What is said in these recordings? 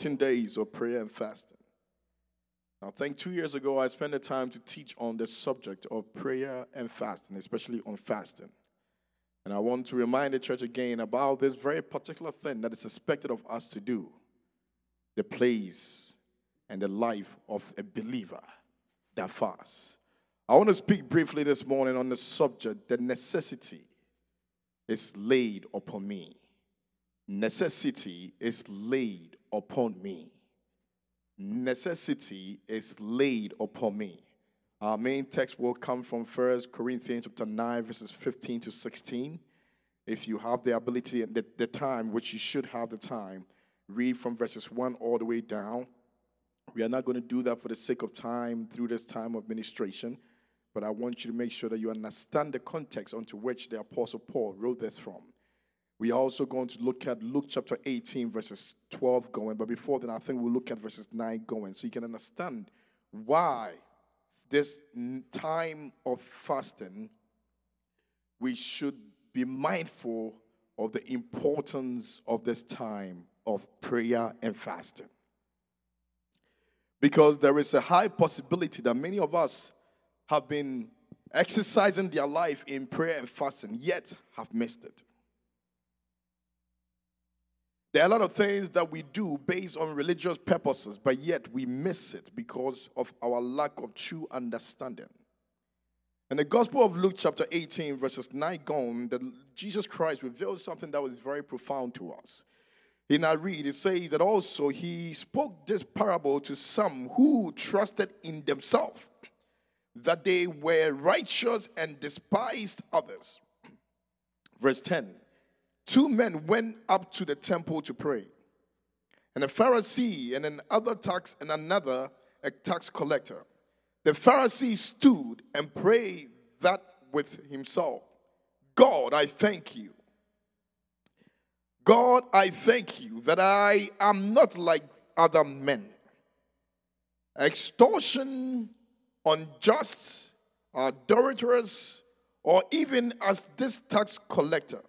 14 days of prayer and fasting. I think two years ago I spent the time to teach on the subject of prayer and fasting, especially on fasting. And I want to remind the church again about this very particular thing that is expected of us to do the place and the life of a believer that fasts. I want to speak briefly this morning on the subject the necessity is laid upon me. Necessity is laid upon me. Necessity is laid upon me. Our main text will come from First Corinthians chapter 9, verses 15 to 16. If you have the ability and the, the time, which you should have the time, read from verses 1 all the way down. We are not going to do that for the sake of time through this time of ministration, but I want you to make sure that you understand the context onto which the Apostle Paul wrote this from. We are also going to look at Luke chapter 18, verses 12 going, but before then, I think we'll look at verses 9 going so you can understand why this time of fasting, we should be mindful of the importance of this time of prayer and fasting. Because there is a high possibility that many of us have been exercising their life in prayer and fasting, yet have missed it. There are a lot of things that we do based on religious purposes, but yet we miss it because of our lack of true understanding. In the Gospel of Luke, chapter 18, verses 9 gone, that Jesus Christ revealed something that was very profound to us. In our read, it says that also he spoke this parable to some who trusted in themselves that they were righteous and despised others. Verse 10 two men went up to the temple to pray. And a Pharisee and another tax and another a tax collector. The Pharisee stood and prayed that with himself. God, I thank you. God, I thank you that I am not like other men. Extortion, unjust, adulterous, or even as this tax collector.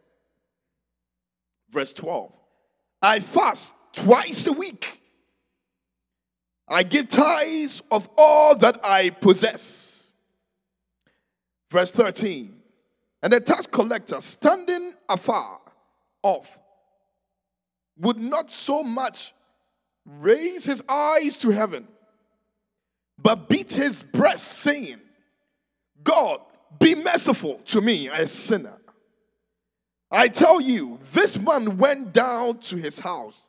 Verse 12 I fast twice a week. I give tithes of all that I possess. Verse 13 And the tax collector, standing afar off, would not so much raise his eyes to heaven, but beat his breast, saying, God, be merciful to me, a sinner. I tell you, this man went down to his house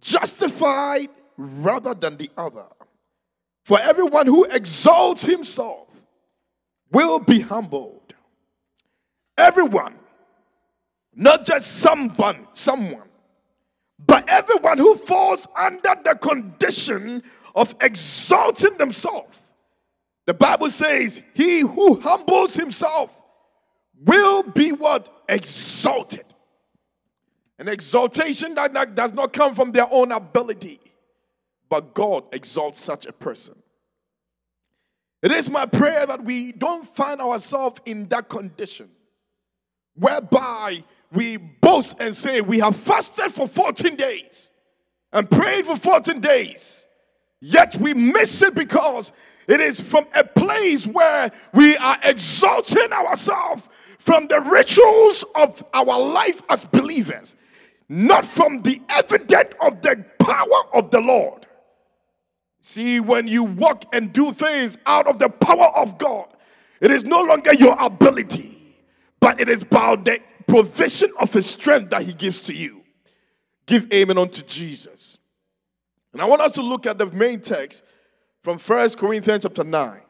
justified rather than the other. For everyone who exalts himself will be humbled. Everyone, not just someone, someone, but everyone who falls under the condition of exalting themselves. The Bible says, He who humbles himself will be what? Exalted. An exaltation that, that does not come from their own ability, but God exalts such a person. It is my prayer that we don't find ourselves in that condition whereby we boast and say we have fasted for 14 days and prayed for 14 days, yet we miss it because it is from a place where we are exalting ourselves from the rituals of our life as believers, not from the evidence of the power of the Lord. See, when you walk and do things out of the power of God, it is no longer your ability, but it is by the provision of His strength that He gives to you. Give amen unto Jesus. And I want us to look at the main text from First Corinthians chapter 9.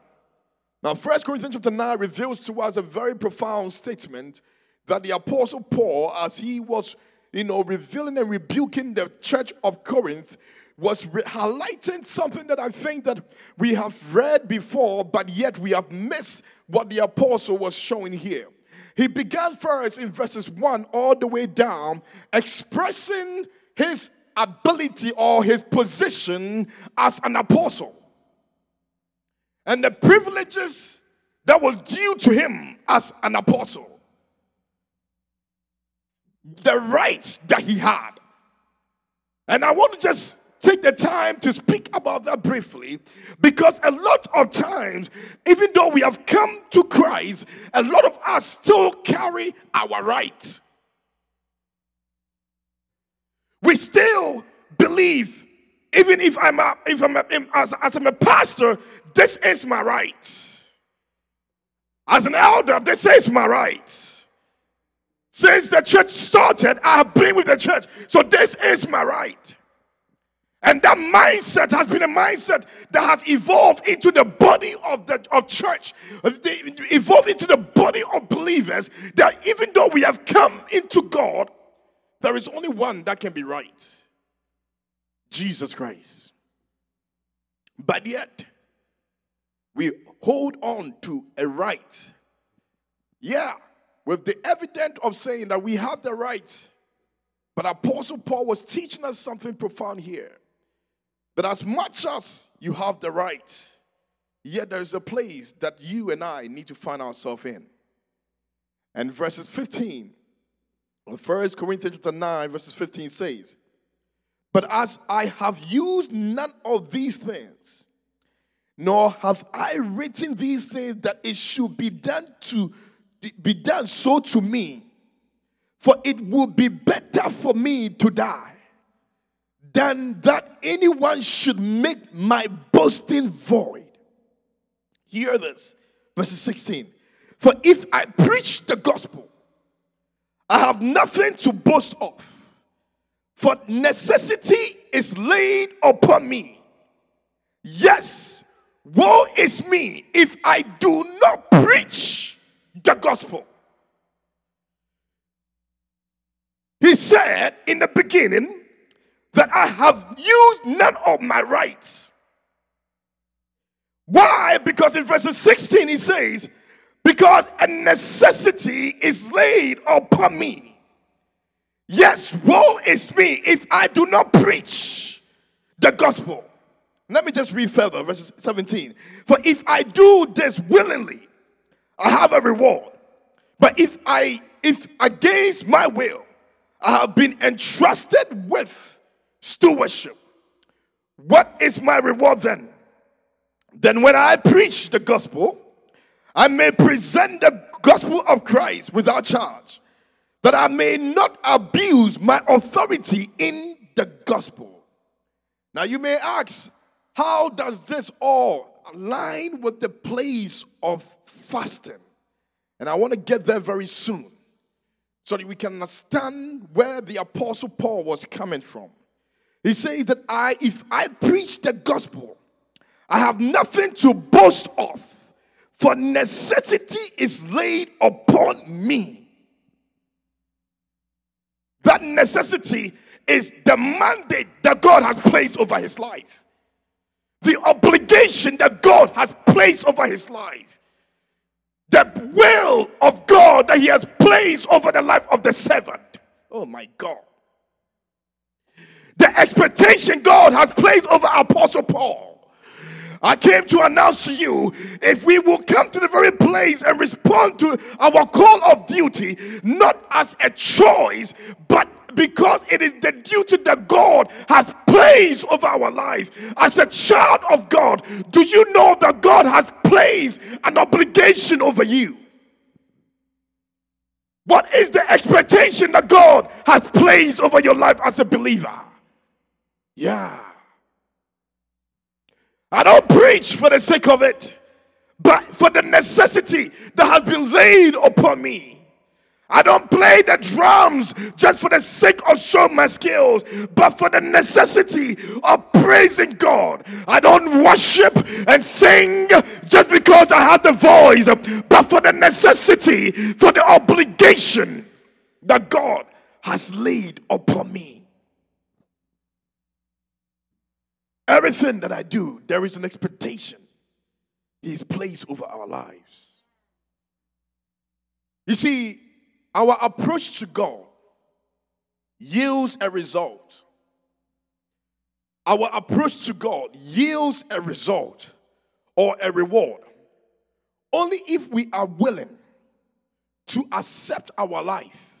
Now, 1 Corinthians chapter 9 reveals to us a very profound statement that the Apostle Paul, as he was, you know, revealing and rebuking the church of Corinth, was re- highlighting something that I think that we have read before, but yet we have missed what the apostle was showing here. He began first in verses 1 all the way down, expressing his ability or his position as an apostle and the privileges that was due to him as an apostle. The rights that he had. And I want to just take the time to speak about that briefly because a lot of times, even though we have come to Christ, a lot of us still carry our rights. We still believe, even if I'm a, if I'm a, as, as I'm a pastor, this is my right. As an elder, this is my right. Since the church started, I have been with the church. So this is my right. And that mindset has been a mindset that has evolved into the body of the of church, evolved into the body of believers. That even though we have come into God, there is only one that can be right Jesus Christ. But yet, we hold on to a right. Yeah, with the evidence of saying that we have the right. But Apostle Paul was teaching us something profound here. That as much as you have the right, yet there's a place that you and I need to find ourselves in. And verses 15, 1 Corinthians chapter 9, verses 15 says, But as I have used none of these things, nor have I written these things that it should be done to be done so to me, for it would be better for me to die than that anyone should make my boasting void. Hear this, verse 16. For if I preach the gospel, I have nothing to boast of, for necessity is laid upon me. Yes, woe is me if I do not preach the gospel. He said in the beginning that I have used none of my rights. Why? Because in verse 16 he says, Because a necessity is laid upon me. Yes, woe is me if I do not preach the gospel. Let me just read further, verse 17. For if I do this willingly, I have a reward. But if I, if against my will, I have been entrusted with stewardship, what is my reward then? Then when I preach the gospel, I may present the gospel of Christ without charge, that I may not abuse my authority in the gospel. Now you may ask, how does this all align with the place of fasting. And I want to get there very soon so that we can understand where the apostle Paul was coming from. He says that I if I preach the gospel, I have nothing to boast of, for necessity is laid upon me. That necessity is the mandate that God has placed over his life. The obligation that God has placed over his life the will of God that He has placed over the life of the servant. Oh my God. The expectation God has placed over Apostle Paul. I came to announce to you if we will come to the very place and respond to our call of duty, not as a choice, but because it is the duty that God has placed over our life. As a child of God, do you know that God has placed an obligation over you? What is the expectation that God has placed over your life as a believer? Yeah. I don't preach for the sake of it, but for the necessity that has been laid upon me. I don't play the drums just for the sake of showing my skills, but for the necessity of praising God. I don't worship and sing just because I have the voice, but for the necessity, for the obligation that God has laid upon me. Everything that I do, there is an expectation He's placed over our lives. You see, our approach to God yields a result. Our approach to God yields a result or a reward only if we are willing to accept our life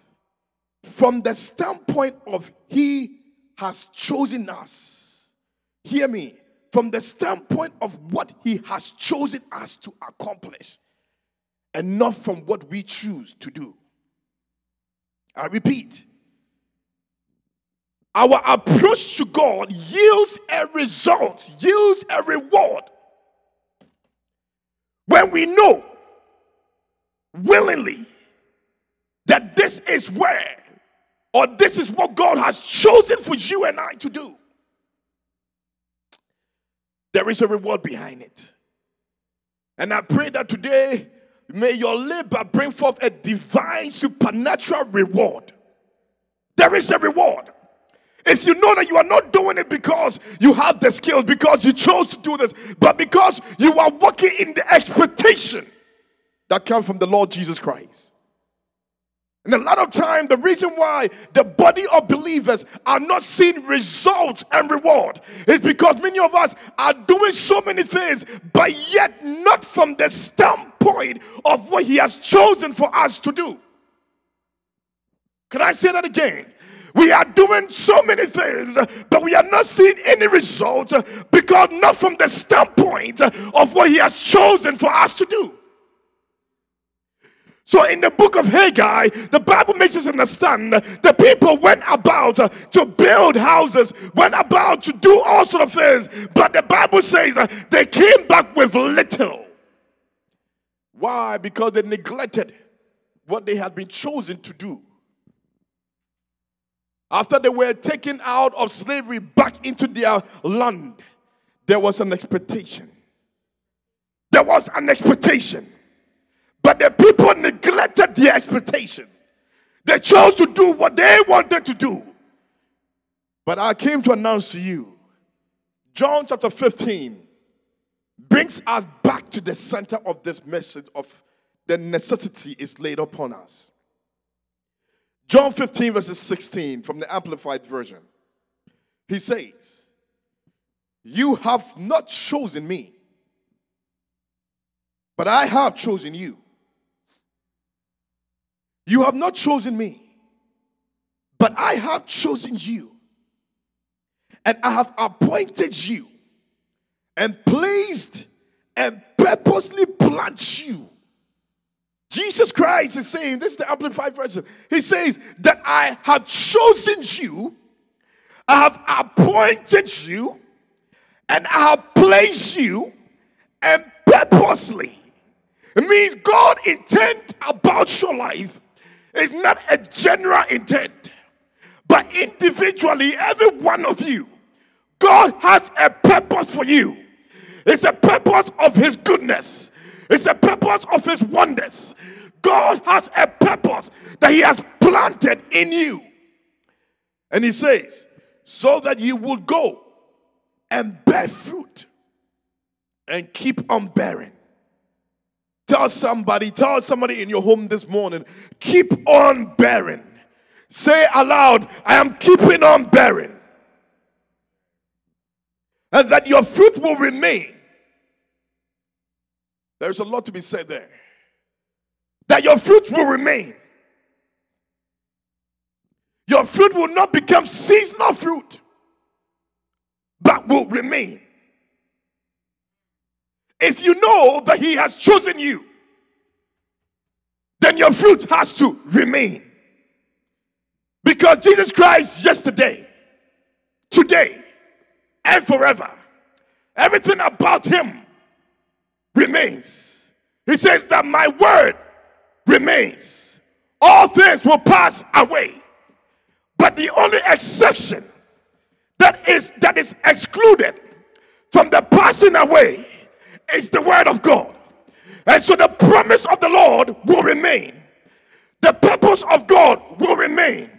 from the standpoint of He has chosen us hear me, from the standpoint of what He has chosen us to accomplish and not from what we choose to do. I repeat, our approach to God yields a result, yields a reward when we know willingly that this is where or this is what God has chosen for you and I to do. There is a reward behind it. And I pray that today, may your labor bring forth a divine supernatural reward. There is a reward. If you know that you are not doing it because you have the skills, because you chose to do this, but because you are working in the expectation that comes from the Lord Jesus Christ. And a lot of time, the reason why the body of believers are not seeing results and reward is because many of us are doing so many things, but yet not from the standpoint of what He has chosen for us to do. Can I say that again? We are doing so many things, but we are not seeing any results because not from the standpoint of what He has chosen for us to do. So, in the book of Haggai, the Bible makes us understand the people went about to build houses, went about to do all sort of things, but the Bible says they came back with little. Why? Because they neglected what they had been chosen to do. After they were taken out of slavery back into their land, there was an expectation. There was an expectation. But the people neglected the expectation. They chose to do what they wanted to do. But I came to announce to you John chapter 15 brings us back to the center of this message of the necessity is laid upon us. John 15, verses 16 from the Amplified Version. He says, You have not chosen me, but I have chosen you. You have not chosen me, but I have chosen you. And I have appointed you and placed and purposely planted you Jesus Christ is saying, this is the Amplified Version. He says that I have chosen you, I have appointed you, and I have placed you, and purposely. It means God intent about your life is not a general intent, but individually, every one of you, God has a purpose for you. It's a purpose of His goodness. It's a purpose of His wonders. God has a purpose that He has planted in you. And He says, so that you will go and bear fruit and keep on bearing. Tell somebody, tell somebody in your home this morning, keep on bearing. Say aloud, I am keeping on bearing. And that your fruit will remain there's a lot to be said there. That your fruit will remain. Your fruit will not become seasonal fruit, but will remain. If you know that He has chosen you, then your fruit has to remain. Because Jesus Christ, yesterday, today, and forever, everything about Him remains. He says that my word remains. All things will pass away. But the only exception that is that is excluded from the passing away is the word of God. And so the promise of the Lord will remain. The purpose of God will remain.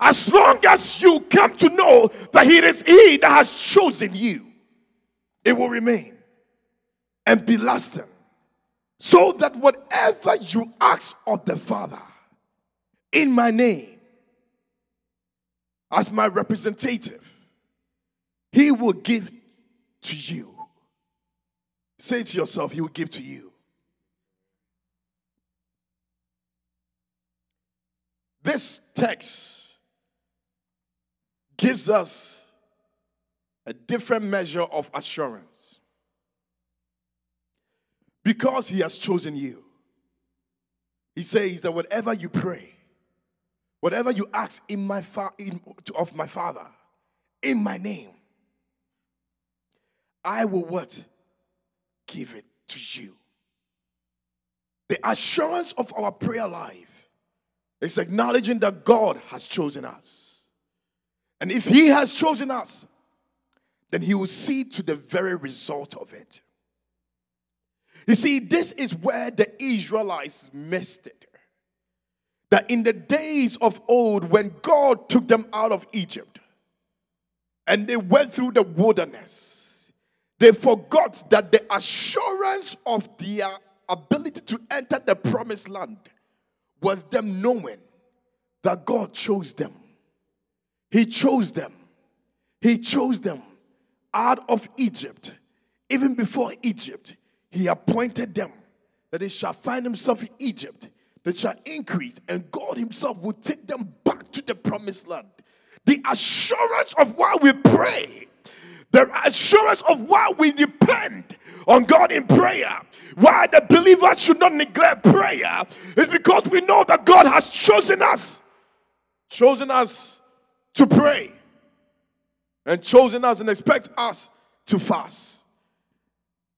As long as you come to know that He is He that has chosen you, it will remain and be lasting, so that whatever you ask of the Father in my name, as my representative, he will give to you. Say to yourself, he will give to you. This text gives us a different measure of assurance. Because he has chosen you. He says that whatever you pray, whatever you ask in my fa- in, of my Father, in my name, I will what? Give it to you. The assurance of our prayer life is acknowledging that God has chosen us. And if He has chosen us, then He will see to the very result of it. You see, this is where the Israelites missed it. That in the days of old, when God took them out of Egypt and they went through the wilderness, they forgot that the assurance of their ability to enter the promised land was them knowing that God chose them. He chose them. He chose them out of Egypt. Even before Egypt, He appointed them that they shall find themselves in Egypt, that shall increase, and God Himself will take them back to the promised land. The assurance of why we pray the assurance of why we depend on God in prayer, why the believer should not neglect prayer, is because we know that God has chosen us, chosen us to pray, and chosen us and expect us to fast.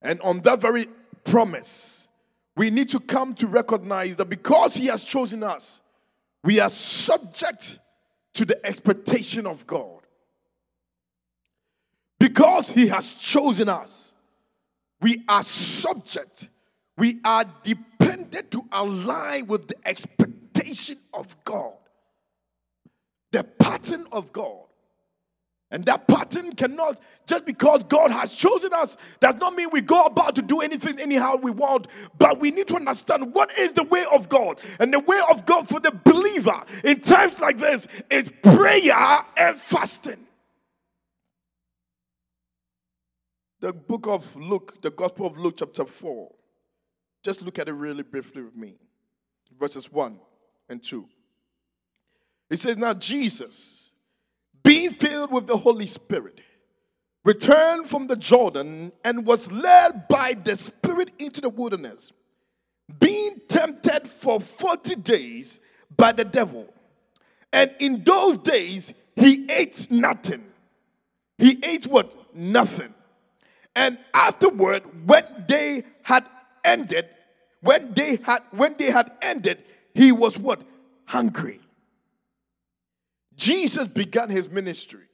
And on that very promise, we need to come to recognize that because He has chosen us, we are subject to the expectation of God. Because He has chosen us, we are subject, we are dependent to align with the expectation of God, the pattern of God. And that pattern cannot, just because God has chosen us, does not mean we go about to do anything anyhow we want. But we need to understand what is the way of God. And the way of God for the believer in times like this is prayer and fasting. The book of Luke, the Gospel of Luke, chapter 4. Just look at it really briefly with me. Verses 1 and 2. It says, Now Jesus, being filled with the Holy Spirit, returned from the Jordan and was led by the Spirit into the wilderness, being tempted for 40 days by the devil. And in those days, he ate nothing. He ate what? Nothing. And afterward, when they had ended, when they had when they had ended, he was what? Hungry. Jesus began his ministry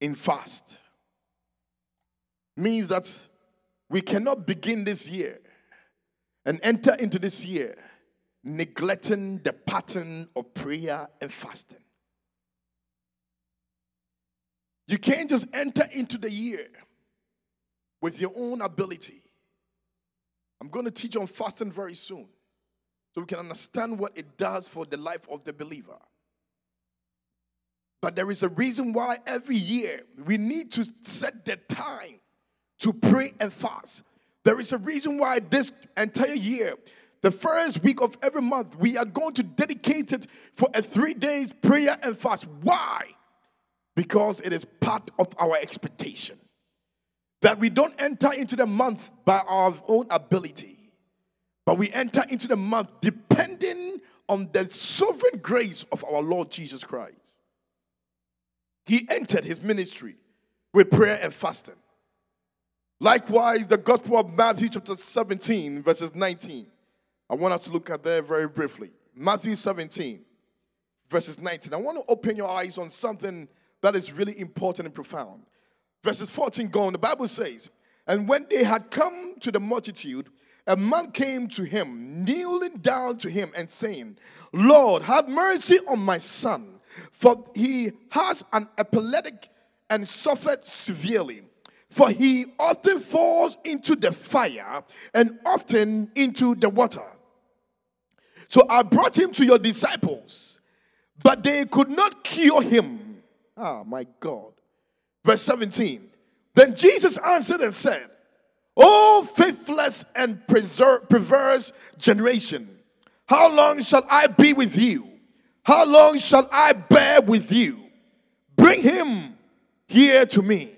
in fast. Means that we cannot begin this year and enter into this year neglecting the pattern of prayer and fasting. You can't just enter into the year with your own ability. I'm going to teach on fasting very soon so we can understand what it does for the life of the believer. But there is a reason why every year we need to set the time to pray and fast. There is a reason why this entire year, the first week of every month, we are going to dedicate it for a three days prayer and fast. Why? Because it is part of our expectation that we don't enter into the month by our own ability, but we enter into the month depending on the sovereign grace of our Lord Jesus Christ. He entered his ministry with prayer and fasting. Likewise, the Gospel of Matthew, chapter 17, verses 19. I want us to look at there very briefly. Matthew 17, verses 19. I want to open your eyes on something that is really important and profound. Verses 14 going, the Bible says, And when they had come to the multitude, a man came to him, kneeling down to him and saying, Lord, have mercy on my son, for he has an epileptic and suffered severely. For he often falls into the fire and often into the water. So I brought him to your disciples, but they could not cure him. Ah, my God. Verse 17. Then Jesus answered and said, O faithless and perverse generation, how long shall I be with you? How long shall I bear with you? Bring him here to me.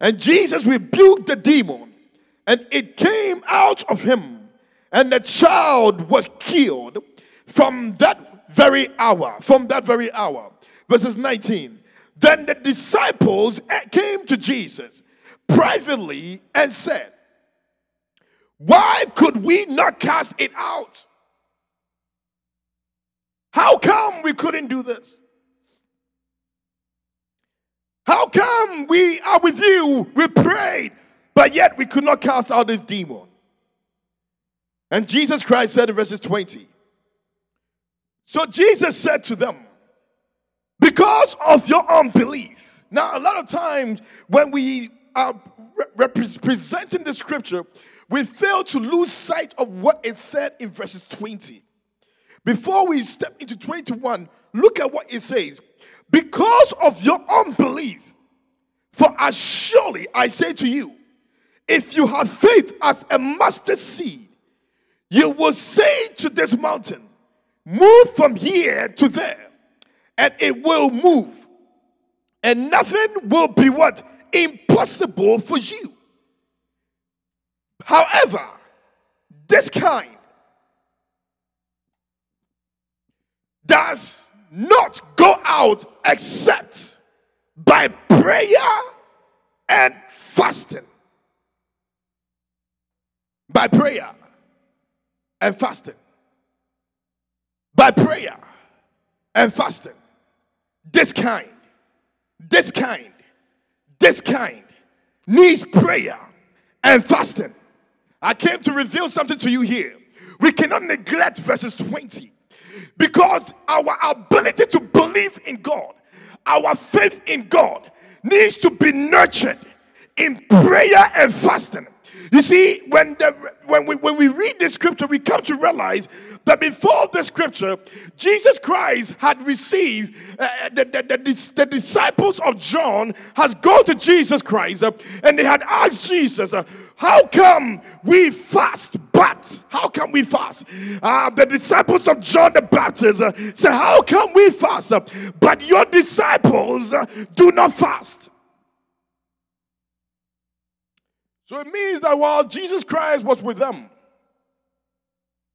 And Jesus rebuked the demon, and it came out of him, and the child was killed from that very hour. From that very hour. Verses 19. Then the disciples eh, came to Jesus privately and said, Why could we not cast it out? How come we couldn't do this? How come we are with you? We prayed, but yet we could not cast out this demon. And Jesus Christ said in verses 20. So Jesus said to them, Because of your unbelief. Now, a lot of times when we are representing the scripture, we fail to lose sight of what it said in verses 20. Before we step into 21, look at what it says because of your unbelief. For as surely I say to you, if you have faith as a mustard seed, you will say to this mountain, Move from here to there, and it will move. And nothing will be what? Impossible for you. However, this kind does not go out except by prayer and fasting. By prayer and fasting. By prayer and fasting. This kind, this kind, this kind needs prayer and fasting. I came to reveal something to you here. We cannot neglect verses 20 because our ability to believe in God, our faith in God, needs to be nurtured in prayer and fasting. You see, when, the, when, we, when we read this scripture, we come to realize that before the scripture, Jesus Christ had received, uh, the, the, the, the, disciples of John has gone to Jesus Christ uh, and they had asked Jesus, uh, how come we fast? But how come we fast? Uh, the disciples of John the Baptist uh, say, how come we fast? Uh, but your disciples uh, do not fast. So it means that while Jesus Christ was with them,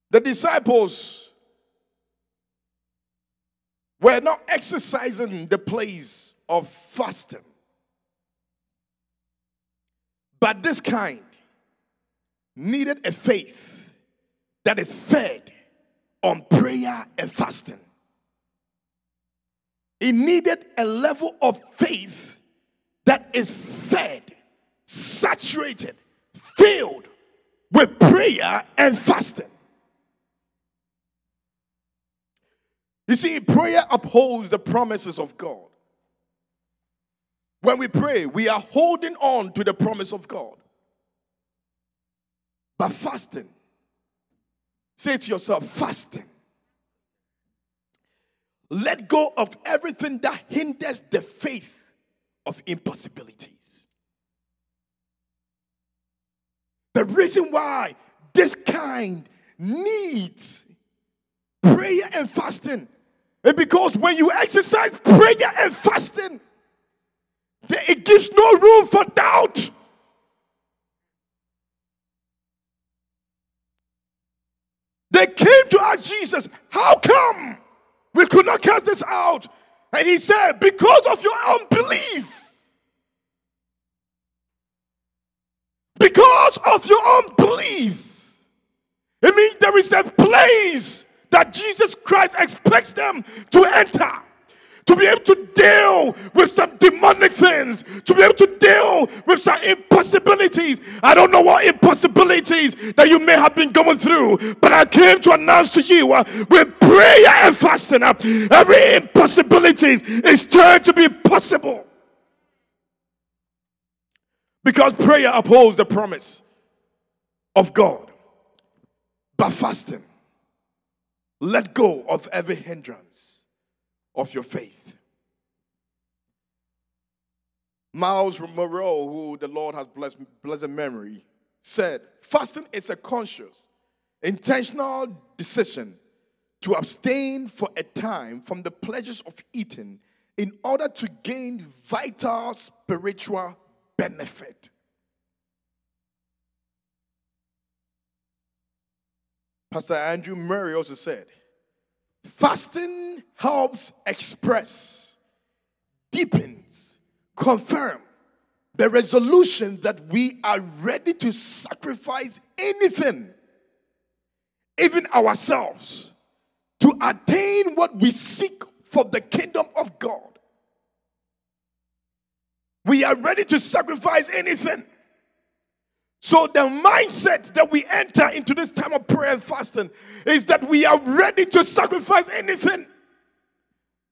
the disciples were not exercising the place of fasting. But this kind needed a faith that is fed on prayer and fasting. It needed a level of faith that is fed saturated, filled with prayer and fasting. You see, prayer upholds the promises of God. When we pray, we are holding on to the promise of God. But fasting, say to yourself, fasting. Let go of everything that hinders the faith of impossibility. The reason why this kind needs prayer and fasting is because when you exercise prayer and fasting, it gives no room for doubt. They came to ask Jesus, How come we could not cast this out? And he said, Because of your unbelief. Because of your unbelief. It means there is a place that Jesus Christ expects them to enter. To be able to deal with some demonic things, to be able to deal with some impossibilities. I don't know what impossibilities that you may have been going through, but I came to announce to you uh, with prayer and fasting, uh, every impossibility is turned to be possible. Because prayer upholds the promise of God. By fasting, let go of every hindrance of your faith. Myles Munroe, who the Lord has blessed, blessed memory, said, Fasting is a conscious, intentional decision to abstain for a time from the pleasures of eating in order to gain vital spiritual benefit. Pastor Andrew Murray also said, fasting helps express, deepens, confirm the resolution that we are ready to sacrifice anything, even ourselves, to attain what we seek for the kingdom of God. We are ready to sacrifice anything. So, the mindset that we enter into this time of prayer and fasting is that we are ready to sacrifice anything.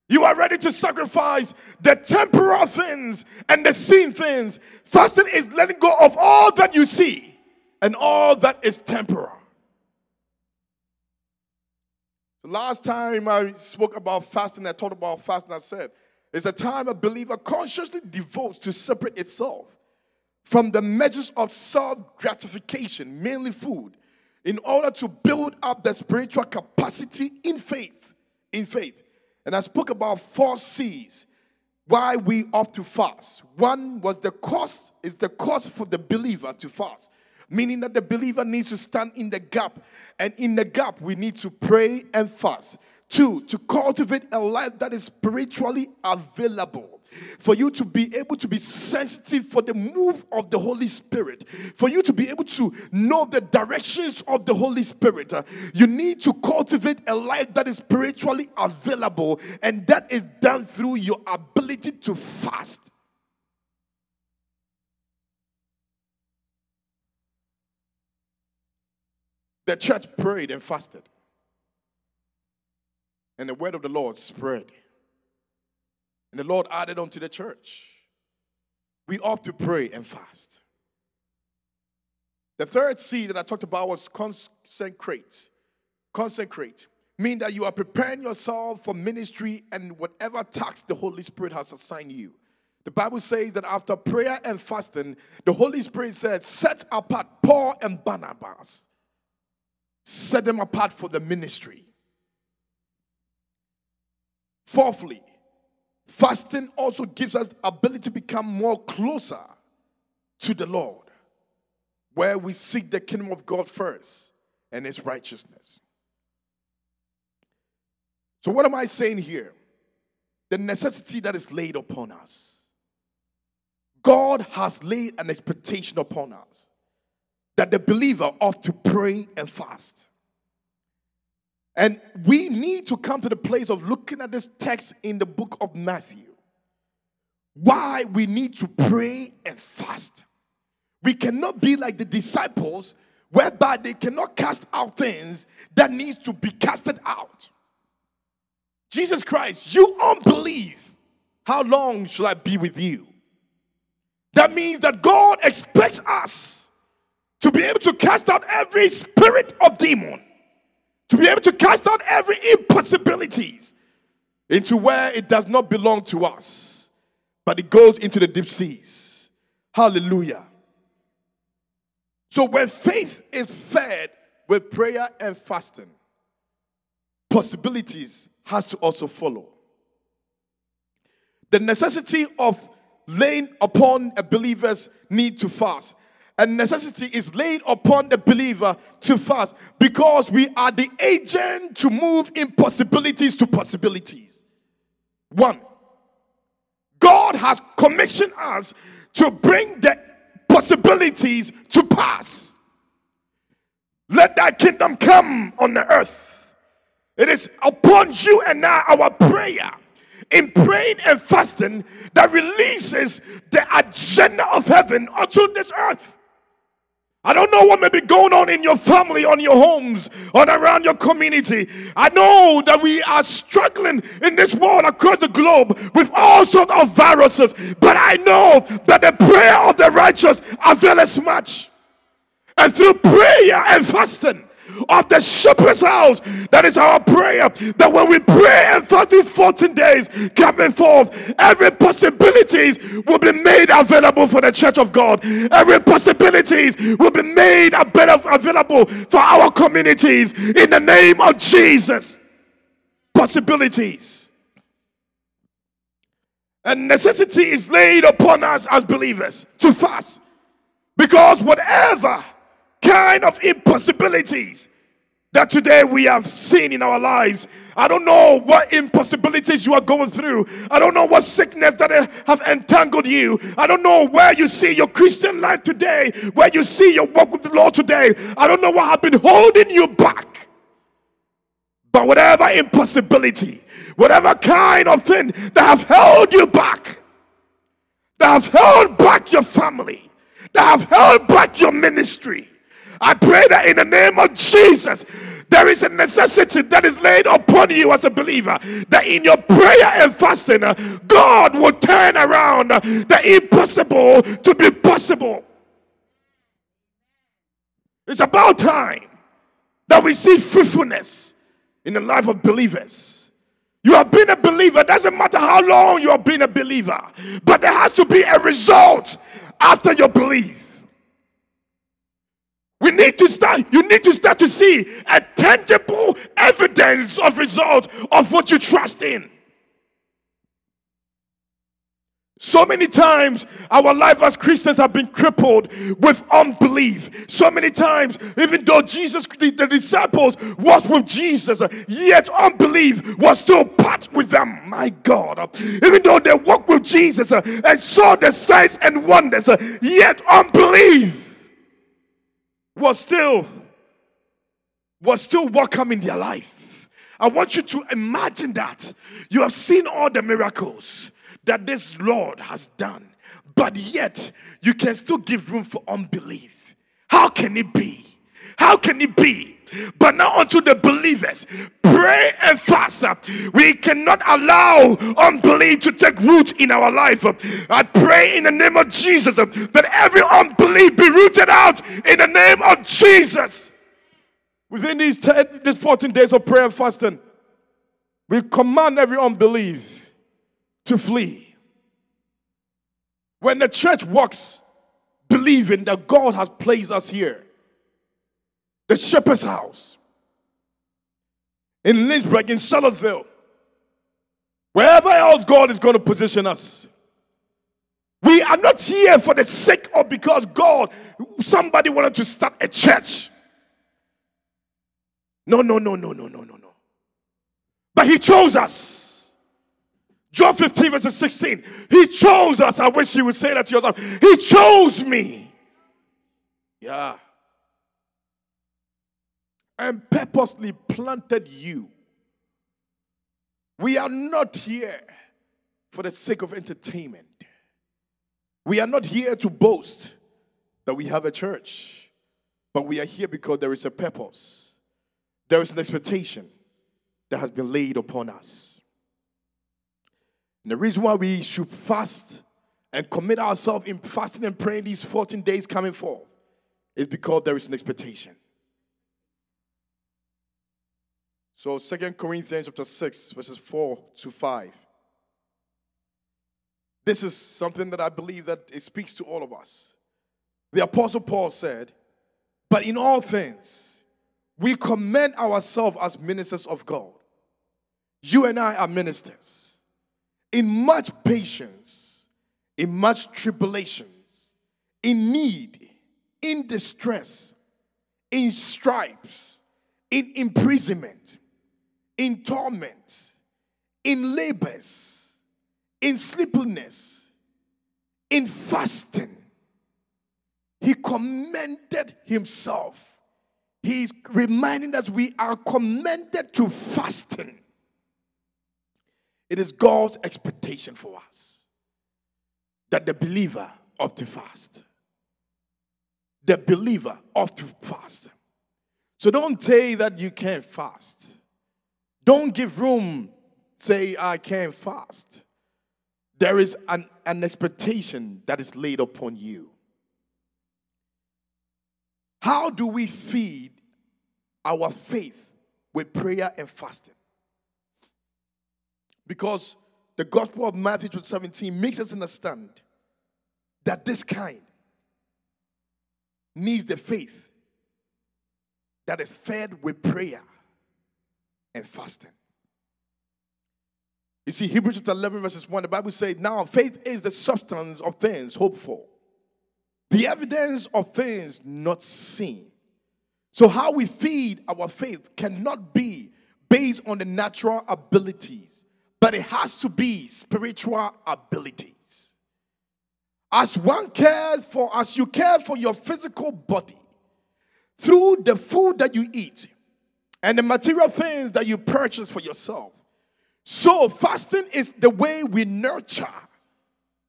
You are ready to sacrifice the temporal things and the seen things. Fasting is letting go of all that you see and all that is temporal. The last time I spoke about fasting, I talked about fasting, I said, it's a time a believer consciously devotes to separate itself from the measures of self gratification, mainly food, in order to build up the spiritual capacity in faith. In faith. And I spoke about four C's why we ought to fast. One was the cost, is the cost for the believer to fast meaning that the believer needs to stand in the gap. And in the gap, we need to pray and fast. Two, to cultivate a life that is spiritually available. For you to be able to be sensitive for the move of the Holy Spirit, for you to be able to know the directions of the Holy Spirit, uh, you need to cultivate a life that is spiritually available, and that is done through your ability to fast. The church prayed and fasted. And the word of the Lord spread. And the Lord added unto the church. We ought to pray and fast. The third C that I talked about was consecrate. Consecrate. Mean that you are preparing yourself for ministry and whatever task the Holy Spirit has assigned you. The Bible says that after prayer and fasting, the Holy Spirit said, Set apart Paul and Barnabas set them apart for the ministry. Fourthly, fasting also gives us ability to become more closer to the Lord, where we seek the kingdom of God first and his righteousness. So, what am I saying here? The necessity that is laid upon us. God has laid an expectation upon us that the believer ought to pray and fast. And we need to come to the place of looking at this text in the book of Matthew. Why we need to pray and fast. We cannot be like the disciples, whereby they cannot cast out things that needs to be casted out. Jesus Christ, you unbelieve. How long shall I be with you? That means that God expects us to be able to cast out every spirit of demon, to be able to cast out every impossibilities into where it does not belong to us, but it goes into the deep seas. Hallelujah. So when faith is fed with prayer and fasting, possibilities has to also follow. The necessity of laying upon a believer's need to fast a necessity is laid upon the believer to fast because we are the agent to move impossibilities to possibilities. One, God has commissioned us to bring the possibilities to pass. Let thy kingdom come on the earth. It is upon you and I our prayer in praying and fasting that releases the agenda of heaven onto this earth. I don't know what may be going on in your family, on your homes, or around your community. I know that we are struggling in this world across the globe with all sorts of viruses, but I know that the prayer of the righteous avails much. And through prayer and fasting, of the shepherd's house. That is our prayer. That when we pray and for these 14 days coming forth, every possibilities will be made available for the church of God. Every possibilities will be made available for our communities in the name of Jesus. Possibilities. A necessity is laid upon us as believers to fast. Because whatever kind of impossibilities that today we have seen in our lives. I don't know what impossibilities you are going through. I don't know what sickness that have entangled you. I don't know where you see your Christian life today, where you see your walk with the Lord today. I don't know what have been holding you back. But whatever impossibility, whatever kind of thing that have held you back, that have held back your family, that have held back your ministry, I pray that in the name of Jesus, there is a necessity that is laid upon you as a believer that in your prayer and fasting, uh, God will turn around the impossible to be possible. It's about time that we see fruitfulness in the life of believers. You have been a believer, doesn't matter how long you have been a believer, but there has to be a result after your belief. We need to start, you need to start to see a tangible evidence of result of what you trust in. So many times our life as Christians have been crippled with unbelief. So many times, even though Jesus, the, the, disciples was with Jesus, yet unbelief was still part with them. My God. Even though they walked with Jesus and saw the signs and wonders, yet unbelief was still was still welcome in their life. I want you to imagine that you have seen all the miracles that this Lord has done, but yet you can still give room for unbelief. How can it be? How can it be? But now unto the believers, pray and fast. We cannot allow unbelief to take root in our life. I pray in the name of Jesus that every unbelief be rooted out in the name of Jesus. Within these 10, these 14 days of prayer and fasting, we command every unbelief to flee. When the church walks believing that God has placed us here, the shepherd's house, in Lynchburg, in Charlottesville, wherever else God is going to position us. We are not here for the sake of because God, somebody wanted to start a church. No, no, no, no, no, no, no, no. But He chose us. John 15, verse 16. He chose us. I wish you would say that to yourself. He chose me. Yeah and purposely planted you. We are not here for the sake of entertainment. We are not here to boast that we have a church, but we are here because there is a purpose. There is an expectation that has been laid upon us. And the reason why we should fast and commit ourselves in fasting and praying these 14 days coming forth is because there is an expectation. So Second Corinthians chapter 6, verses 4 to 5. This is something that I believe that it speaks to all of us. The apostle Paul said, "But in all things, we commend ourselves as ministers of God. You and I are ministers. In much patience, in much tribulations, in need, in distress, in stripes, in imprisonment, in torment, in labors, in sleeplessness, in fasting. He commended himself. He's reminding us we are commended to fasting. It is God's expectation for us that the believer ought to fast. The believer ought to fast. So don't say that you can't fast. Don't give room, say, I can't fast. There is an, an expectation that is laid upon you. How do we feed our faith with prayer and fasting? Because the Gospel of Matthew 17 makes us understand that this kind needs the faith that is fed with prayer and fasting. You see, Hebrews chapter 11, verses 1, the Bible says, Now faith is the substance of things hoped for, the evidence of things not seen. So, how we feed our faith cannot be based on the natural abilities, but it has to be spiritual abilities. As one cares for, as you care for your physical body through the food that you eat and the material things that you purchase for yourself. So, fasting is the way we nurture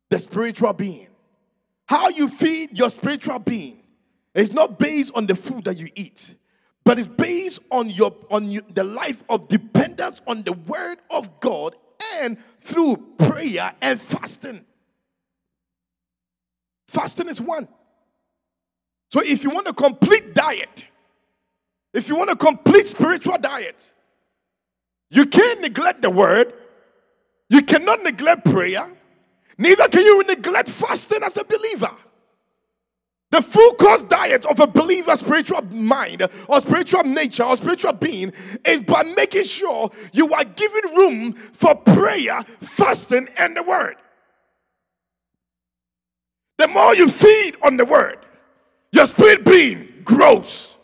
the spiritual being. How you feed your spiritual being is not based on the food that you eat, but it's based on your on you, the life of dependence on the word of God and through prayer and fasting. Fasting is one. So if you want a complete diet, if you want a complete spiritual diet, you can't neglect the word, you cannot neglect prayer, neither can you neglect fasting as a believer. The full course diet of a believer's spiritual mind or spiritual nature or spiritual being is by making sure you are giving room for prayer, fasting, and the word. The more you feed on the word, your spirit being grows.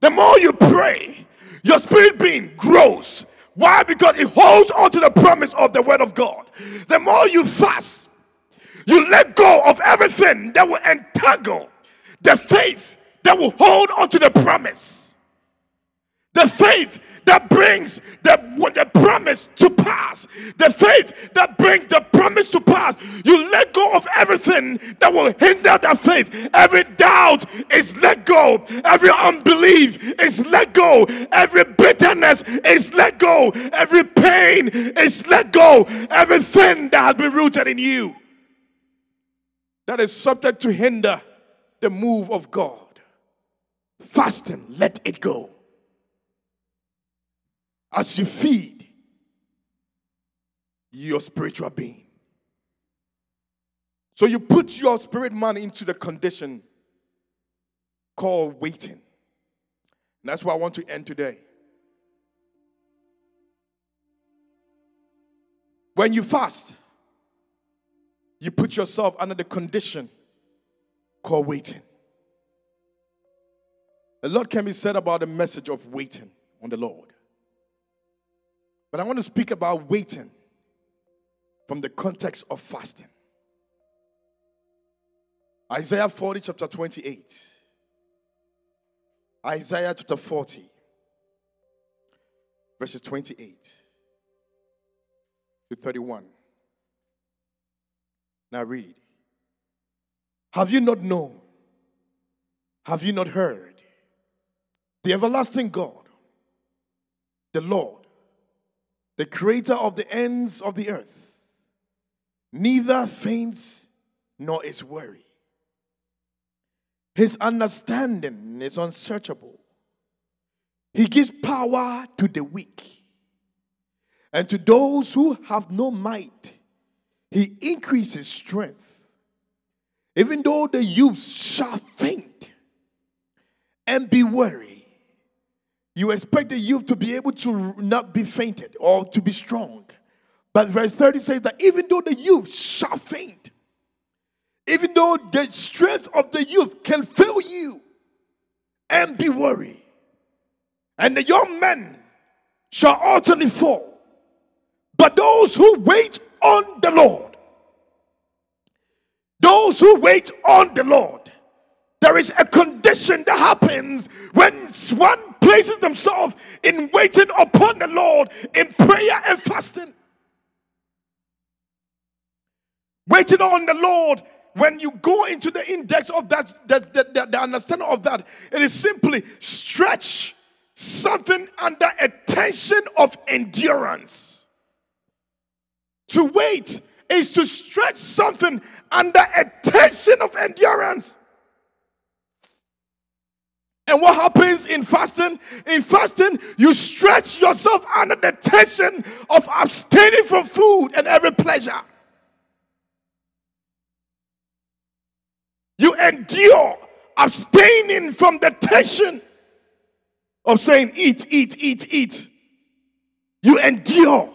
The more you pray, your spirit being grows. Why? Because it holds on to the promise of the word of God. The more you fast, you let go of everything that will entangle the faith that will hold on to the promise. The faith that brings the, the promise to pass. The faith that brings the promise to pass. You let go of everything that will hinder that faith. Every doubt is let go. Every unbelief is let go. Every bitterness is let go. Every pain is let go. Everything that has been rooted in you that is subject to hinder the move of God. Fasting, let it go. As you feed your spiritual being. So you put your spirit man into the condition called waiting. And that's why I want to end today. When you fast, you put yourself under the condition called waiting. A lot can be said about the message of waiting on the Lord. But I want to speak about waiting from the context of fasting. Isaiah 40, chapter 28. Isaiah chapter 40, verses 28 to 31. Now read. Have you not known? Have you not heard? The everlasting God, the Lord, the creator of the ends of the earth, neither faints nor is weary. His understanding is unsearchable. He gives power to the weak, and to those who have no might, he increases strength. Even though the youth shall faint and be weary, you expect the youth to be able to not be fainted or to be strong. But verse 30 says that even though the youth shall faint, even though the strength of the youth can fail you and be weary, and the young men shall utterly fall, but those who wait on the Lord. Those who wait on the Lord. There is a condition that happens when one places themselves in waiting upon the Lord in prayer and fasting. Waiting on the Lord, when you go into the index of that, the, the, the, the understanding of that, it is simply stretch something under a tension of endurance. To wait is to stretch something under a tension of endurance. And what happens in fasting? In fasting, you stretch yourself under the tension of abstaining from food and every pleasure. You endure abstaining from the tension of saying, eat, eat, eat, eat. You endure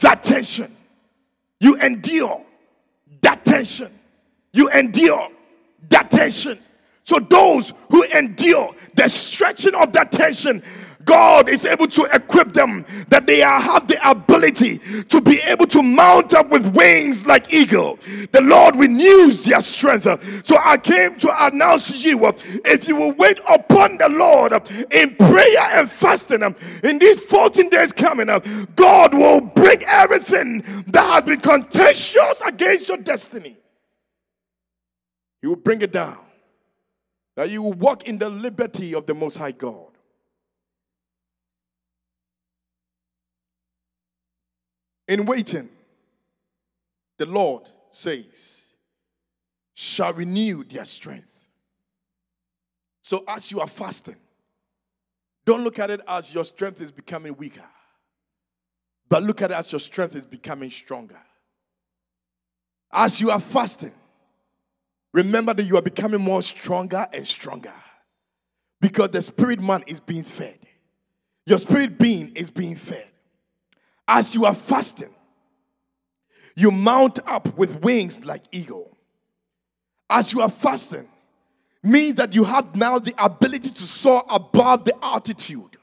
that tension. You endure that tension. You endure that tension. So those who endure the stretching of that tension, God is able to equip them that they have the ability to be able to mount up with wings like eagle. The Lord renews their strength. So I came to announce to you if you will wait upon the Lord in prayer and fasting in these 14 days coming up, God will bring everything that has been contentious against your destiny. He will bring it down. That you walk in the liberty of the Most High God. In waiting, the Lord says, shall renew their strength. So as you are fasting, don't look at it as your strength is becoming weaker, but look at it as your strength is becoming stronger. As you are fasting, remember that you are becoming more stronger and stronger because the spirit man is being fed. Your spirit being is being fed. As you are fasting, you mount up with wings like eagle. As you are fasting, means that you have now the ability to soar above the altitude.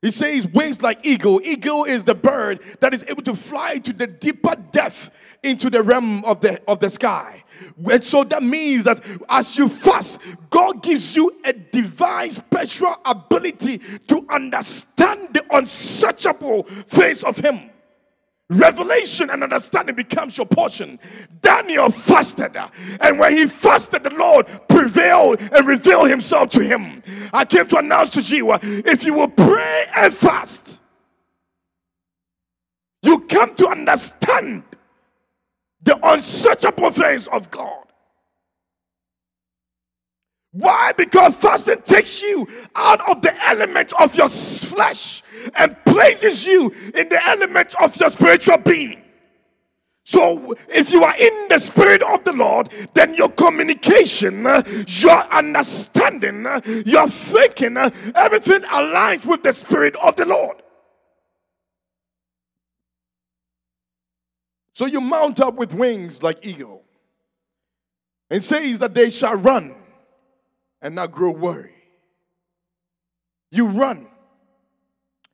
He says wings like eagle. Eagle is the bird that is able to fly to the deeper depth into the realm of the of the sky. And so that means that as you fast, God gives you a divine special ability to understand the unsearchable face of Him. Revelation and understanding becomes your portion. Daniel fasted, and when he fasted, the Lord prevailed and revealed himself to him. I came to announce to you if you will pray and fast, you come to understand the unsearchable things of God. Why? Because fasting takes you out of the element of your flesh and places you in the element of your spiritual being. So, if you are in the spirit of the Lord, then your communication, your understanding, your thinking, everything aligns with the spirit of the Lord. So you mount up with wings like eagle. and says that they shall run and not grow weary. You run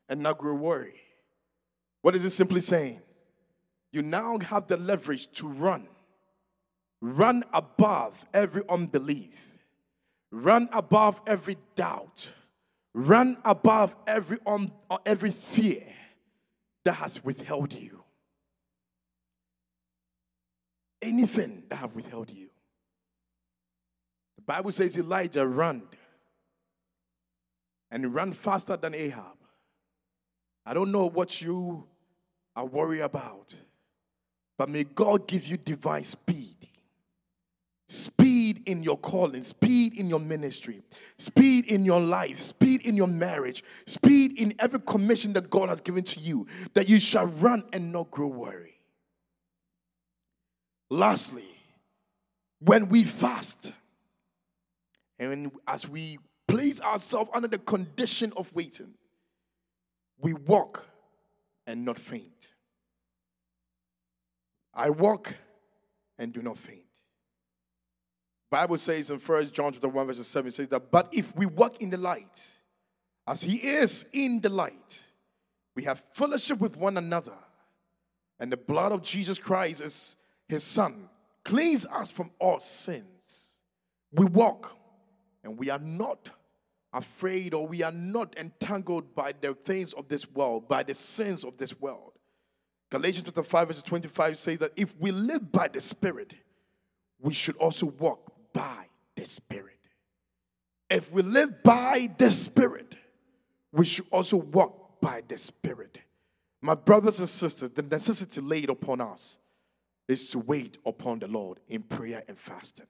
and not grow weary. What is it simply saying? You now have the leverage to run. Run above every unbelief. Run above every doubt. Run above every, un, uh, every fear that has withheld you. Anything that have withheld you. The Bible says Elijah ran and ran faster than Ahab. I don't know what you are worried about, but may God give you divine speed. Speed in your calling, speed in your ministry, speed in your life, speed in your marriage, speed in every commission that God has given to you, that you shall run and not grow weary. Lastly, when we fast, and as we place ourselves under the condition of waiting, we walk and not faint. I walk and do not faint. Bible says in 1 John chapter 1, verse 7, it says that, but if we walk in the light, as he is in the light, we have fellowship with one another. And the blood of Jesus Christ is his son, cleans us from all sins. We walk and we are not afraid or we are not entangled by the things of this world, by the sins of this world. Galatians chapter 5, verse 25 says that if we live by the Spirit, we should also walk by the Spirit. If we live by the Spirit, we should also walk by the Spirit. My brothers and sisters, the necessity laid upon us is to wait upon the Lord in prayer and fasting.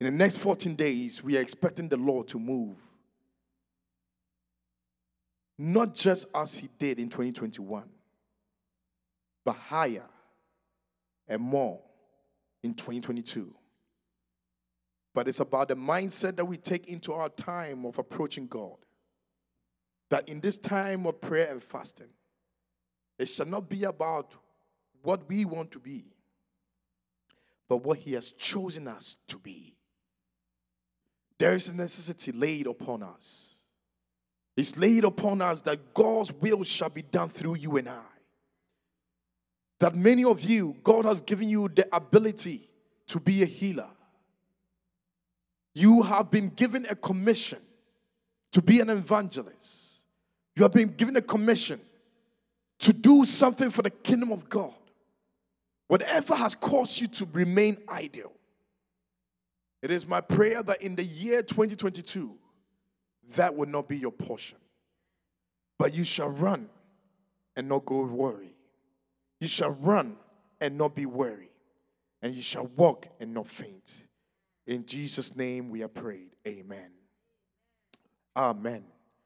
In the next 14 days, we are expecting the Lord to move. Not just as He did in 2021, but higher and more in 2022. But it's about the mindset that we take into our time of approaching God. That in this time of prayer and fasting, It shall not be about what we want to be, but what He has chosen us to be. There is a necessity laid upon us. It's laid upon us that God's will shall be done through you and I. That many of you, God has given you the ability to be a healer. You have been given a commission to be an evangelist. You have been given a commission to do something for the kingdom of God. Whatever has caused you to remain idle, it is my prayer that in the year 2022, that will not be your portion. But you shall run and not go worry. You shall run and not be weary. And you shall walk and not faint. In Jesus' name we are prayed. Amen. Amen.